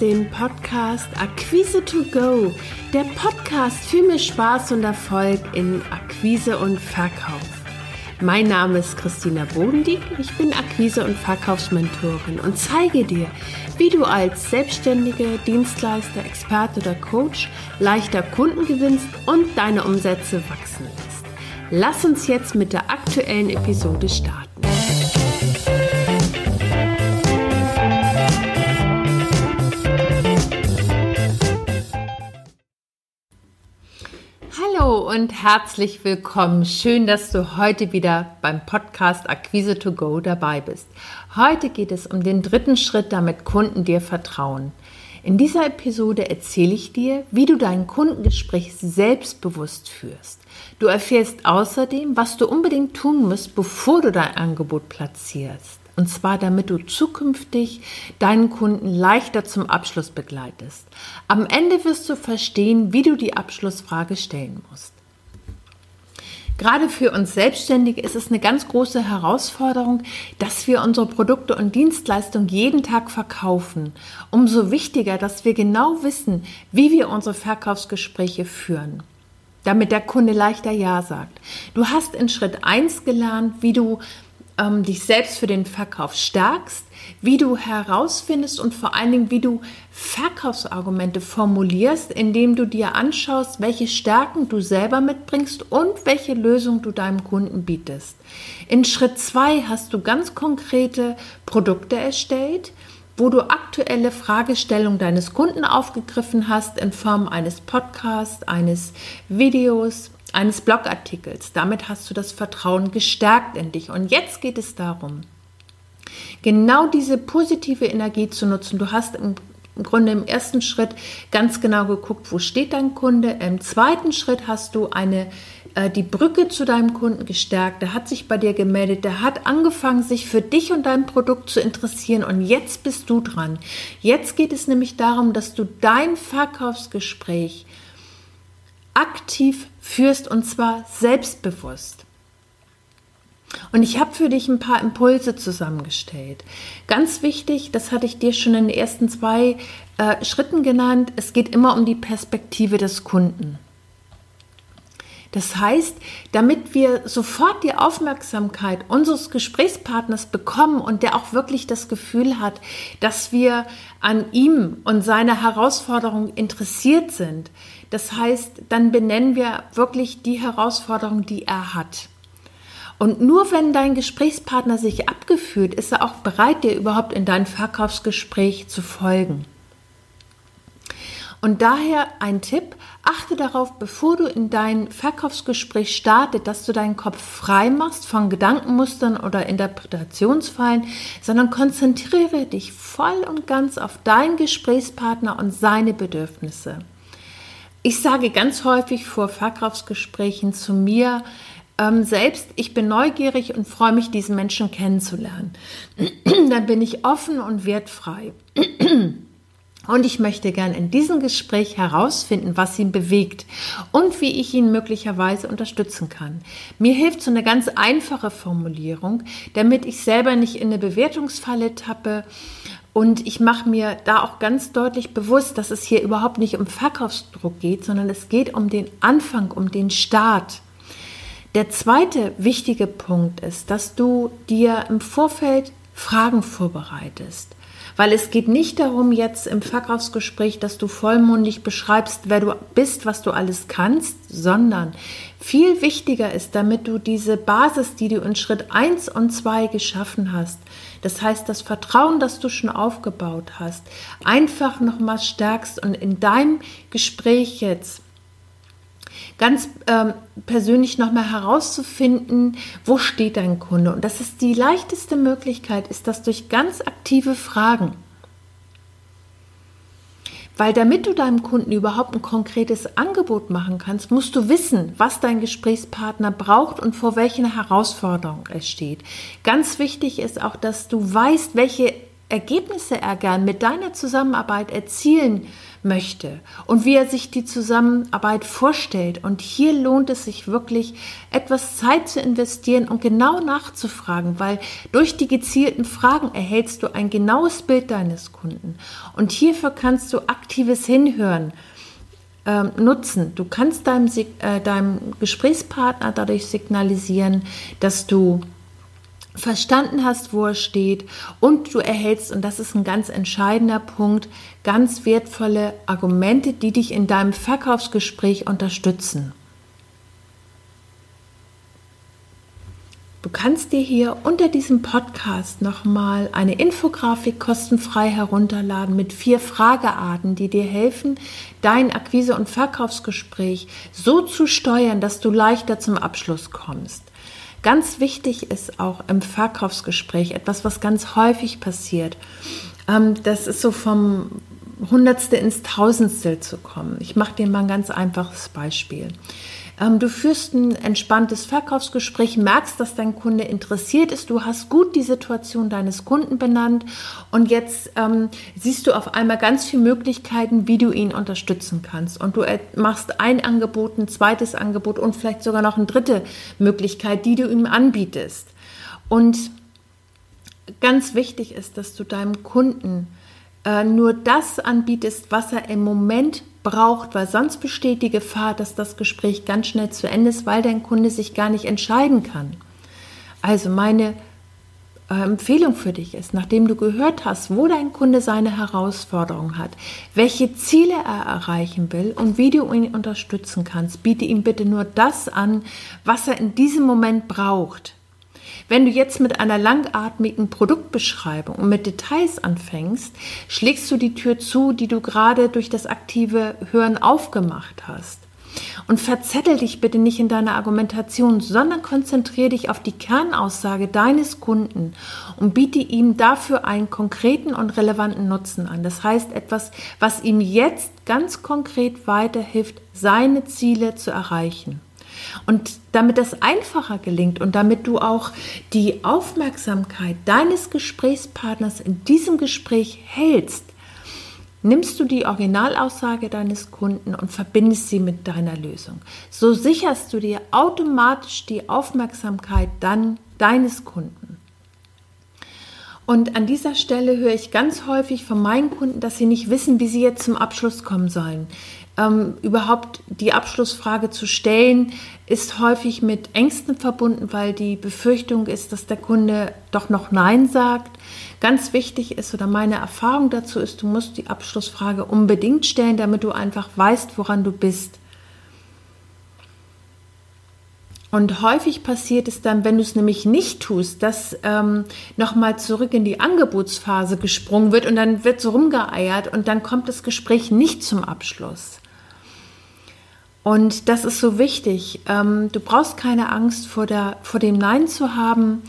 den Podcast Akquise to Go, der Podcast für mehr Spaß und Erfolg in Akquise und Verkauf. Mein Name ist Christina Bodendieck, ich bin Akquise- und Verkaufsmentorin und zeige dir, wie du als selbstständige Dienstleister, Experte oder Coach leichter Kunden gewinnst und deine Umsätze wachsen lässt. Lass uns jetzt mit der aktuellen Episode starten. Und herzlich willkommen. Schön, dass du heute wieder beim Podcast Akquise to Go dabei bist. Heute geht es um den dritten Schritt, damit Kunden dir vertrauen. In dieser Episode erzähle ich dir, wie du dein Kundengespräch selbstbewusst führst. Du erfährst außerdem, was du unbedingt tun musst, bevor du dein Angebot platzierst. Und zwar damit du zukünftig deinen Kunden leichter zum Abschluss begleitest. Am Ende wirst du verstehen, wie du die Abschlussfrage stellen musst. Gerade für uns Selbstständige ist es eine ganz große Herausforderung, dass wir unsere Produkte und Dienstleistungen jeden Tag verkaufen. Umso wichtiger, dass wir genau wissen, wie wir unsere Verkaufsgespräche führen damit der Kunde leichter Ja sagt. Du hast in Schritt 1 gelernt, wie du ähm, dich selbst für den Verkauf stärkst, wie du herausfindest und vor allen Dingen, wie du Verkaufsargumente formulierst, indem du dir anschaust, welche Stärken du selber mitbringst und welche Lösung du deinem Kunden bietest. In Schritt 2 hast du ganz konkrete Produkte erstellt, wo du aktuelle Fragestellungen deines Kunden aufgegriffen hast in Form eines Podcasts, eines Videos, eines Blogartikels. Damit hast du das Vertrauen gestärkt in dich. Und jetzt geht es darum, genau diese positive Energie zu nutzen. Du hast im im Grunde im ersten Schritt ganz genau geguckt, wo steht dein Kunde. Im zweiten Schritt hast du eine, äh, die Brücke zu deinem Kunden gestärkt. Der hat sich bei dir gemeldet. Der hat angefangen, sich für dich und dein Produkt zu interessieren. Und jetzt bist du dran. Jetzt geht es nämlich darum, dass du dein Verkaufsgespräch aktiv führst und zwar selbstbewusst. Und ich habe für dich ein paar Impulse zusammengestellt. Ganz wichtig, das hatte ich dir schon in den ersten zwei äh, Schritten genannt, es geht immer um die Perspektive des Kunden. Das heißt, damit wir sofort die Aufmerksamkeit unseres Gesprächspartners bekommen und der auch wirklich das Gefühl hat, dass wir an ihm und seiner Herausforderung interessiert sind, das heißt, dann benennen wir wirklich die Herausforderung, die er hat. Und nur wenn dein Gesprächspartner sich abgefühlt, ist er auch bereit, dir überhaupt in dein Verkaufsgespräch zu folgen. Und daher ein Tipp, achte darauf, bevor du in dein Verkaufsgespräch startet, dass du deinen Kopf frei machst von Gedankenmustern oder Interpretationsfallen, sondern konzentriere dich voll und ganz auf deinen Gesprächspartner und seine Bedürfnisse. Ich sage ganz häufig vor Verkaufsgesprächen zu mir, ähm, selbst, ich bin neugierig und freue mich, diesen Menschen kennenzulernen. Dann bin ich offen und wertfrei. Und ich möchte gern in diesem Gespräch herausfinden, was ihn bewegt und wie ich ihn möglicherweise unterstützen kann. Mir hilft so eine ganz einfache Formulierung, damit ich selber nicht in eine Bewertungsfalle tappe. Und ich mache mir da auch ganz deutlich bewusst, dass es hier überhaupt nicht um Verkaufsdruck geht, sondern es geht um den Anfang, um den Start. Der zweite wichtige Punkt ist, dass du dir im Vorfeld Fragen vorbereitest. Weil es geht nicht darum, jetzt im Verkaufsgespräch, dass du vollmundig beschreibst, wer du bist, was du alles kannst, sondern viel wichtiger ist, damit du diese Basis, die du in Schritt 1 und 2 geschaffen hast, das heißt das Vertrauen, das du schon aufgebaut hast, einfach nochmal stärkst und in deinem Gespräch jetzt ganz ähm, persönlich nochmal herauszufinden, wo steht dein Kunde. Und das ist die leichteste Möglichkeit, ist das durch ganz aktive Fragen. Weil damit du deinem Kunden überhaupt ein konkretes Angebot machen kannst, musst du wissen, was dein Gesprächspartner braucht und vor welchen Herausforderungen er steht. Ganz wichtig ist auch, dass du weißt, welche Ergebnisse er gern mit deiner Zusammenarbeit erzielen möchte und wie er sich die Zusammenarbeit vorstellt. Und hier lohnt es sich wirklich, etwas Zeit zu investieren und genau nachzufragen, weil durch die gezielten Fragen erhältst du ein genaues Bild deines Kunden. Und hierfür kannst du aktives Hinhören äh, nutzen. Du kannst deinem, äh, deinem Gesprächspartner dadurch signalisieren, dass du verstanden hast, wo er steht und du erhältst, und das ist ein ganz entscheidender Punkt, ganz wertvolle Argumente, die dich in deinem Verkaufsgespräch unterstützen. Du kannst dir hier unter diesem Podcast nochmal eine Infografik kostenfrei herunterladen mit vier Fragearten, die dir helfen, dein Akquise- und Verkaufsgespräch so zu steuern, dass du leichter zum Abschluss kommst. Ganz wichtig ist auch im Verkaufsgespräch etwas, was ganz häufig passiert. Ähm, das ist so vom Hundertste ins Tausendstel zu kommen. Ich mache dir mal ein ganz einfaches Beispiel. Ähm, du führst ein entspanntes Verkaufsgespräch, merkst, dass dein Kunde interessiert ist, du hast gut die Situation deines Kunden benannt und jetzt ähm, siehst du auf einmal ganz viele Möglichkeiten, wie du ihn unterstützen kannst. Und du machst ein Angebot, ein zweites Angebot und vielleicht sogar noch eine dritte Möglichkeit, die du ihm anbietest. Und ganz wichtig ist, dass du deinem Kunden äh, nur das anbietest, was er im Moment braucht, weil sonst besteht die Gefahr, dass das Gespräch ganz schnell zu Ende ist, weil dein Kunde sich gar nicht entscheiden kann. Also meine äh, Empfehlung für dich ist, nachdem du gehört hast, wo dein Kunde seine Herausforderung hat, welche Ziele er erreichen will und wie du ihn unterstützen kannst, biete ihm bitte nur das an, was er in diesem Moment braucht. Wenn du jetzt mit einer langatmigen Produktbeschreibung und mit Details anfängst, schlägst du die Tür zu, die du gerade durch das aktive Hören aufgemacht hast. Und verzettel dich bitte nicht in deiner Argumentation, sondern konzentriere dich auf die Kernaussage deines Kunden und biete ihm dafür einen konkreten und relevanten Nutzen an. Das heißt etwas, was ihm jetzt ganz konkret weiterhilft, seine Ziele zu erreichen. Und damit das einfacher gelingt und damit du auch die Aufmerksamkeit deines Gesprächspartners in diesem Gespräch hältst, nimmst du die Originalaussage deines Kunden und verbindest sie mit deiner Lösung. So sicherst du dir automatisch die Aufmerksamkeit dann deines Kunden. Und an dieser Stelle höre ich ganz häufig von meinen Kunden, dass sie nicht wissen, wie sie jetzt zum Abschluss kommen sollen ähm, überhaupt die Abschlussfrage zu stellen, ist häufig mit Ängsten verbunden, weil die Befürchtung ist, dass der Kunde doch noch Nein sagt. Ganz wichtig ist oder meine Erfahrung dazu ist, du musst die Abschlussfrage unbedingt stellen, damit du einfach weißt, woran du bist. Und häufig passiert es dann, wenn du es nämlich nicht tust, dass ähm, nochmal zurück in die Angebotsphase gesprungen wird und dann wird so rumgeeiert und dann kommt das Gespräch nicht zum Abschluss. Und das ist so wichtig. Ähm, du brauchst keine Angst vor, der, vor dem Nein zu haben,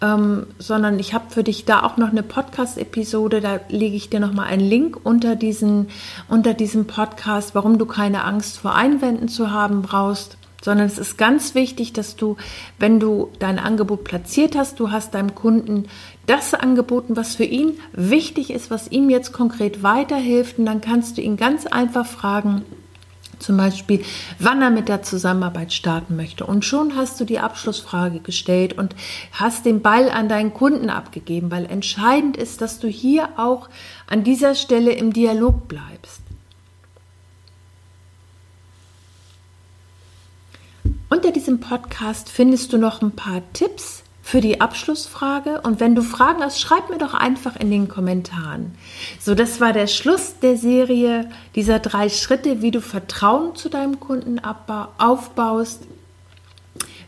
ähm, sondern ich habe für dich da auch noch eine Podcast-Episode. Da lege ich dir nochmal einen Link unter, diesen, unter diesem Podcast, warum du keine Angst vor Einwänden zu haben brauchst. Sondern es ist ganz wichtig, dass du, wenn du dein Angebot platziert hast, du hast deinem Kunden das angeboten, was für ihn wichtig ist, was ihm jetzt konkret weiterhilft. Und dann kannst du ihn ganz einfach fragen, zum Beispiel, wann er mit der Zusammenarbeit starten möchte. Und schon hast du die Abschlussfrage gestellt und hast den Ball an deinen Kunden abgegeben, weil entscheidend ist, dass du hier auch an dieser Stelle im Dialog bleibst. Unter diesem Podcast findest du noch ein paar Tipps, für die Abschlussfrage. Und wenn du Fragen hast, schreib mir doch einfach in den Kommentaren. So, das war der Schluss der Serie dieser drei Schritte, wie du Vertrauen zu deinem Kunden aufbaust.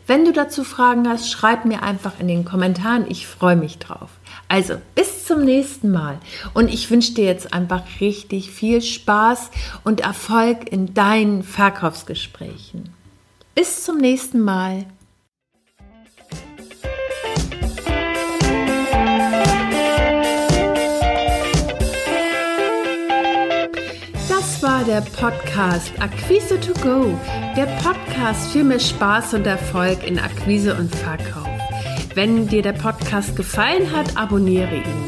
Wenn du dazu Fragen hast, schreib mir einfach in den Kommentaren. Ich freue mich drauf. Also bis zum nächsten Mal. Und ich wünsche dir jetzt einfach richtig viel Spaß und Erfolg in deinen Verkaufsgesprächen. Bis zum nächsten Mal. Der Podcast Akquise to Go, der Podcast für mehr Spaß und Erfolg in Akquise und Verkauf. Wenn dir der Podcast gefallen hat, abonniere ihn.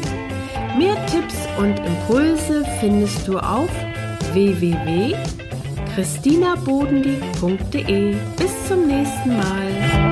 Mehr Tipps und Impulse findest du auf www.christinabodendieck.de. Bis zum nächsten Mal.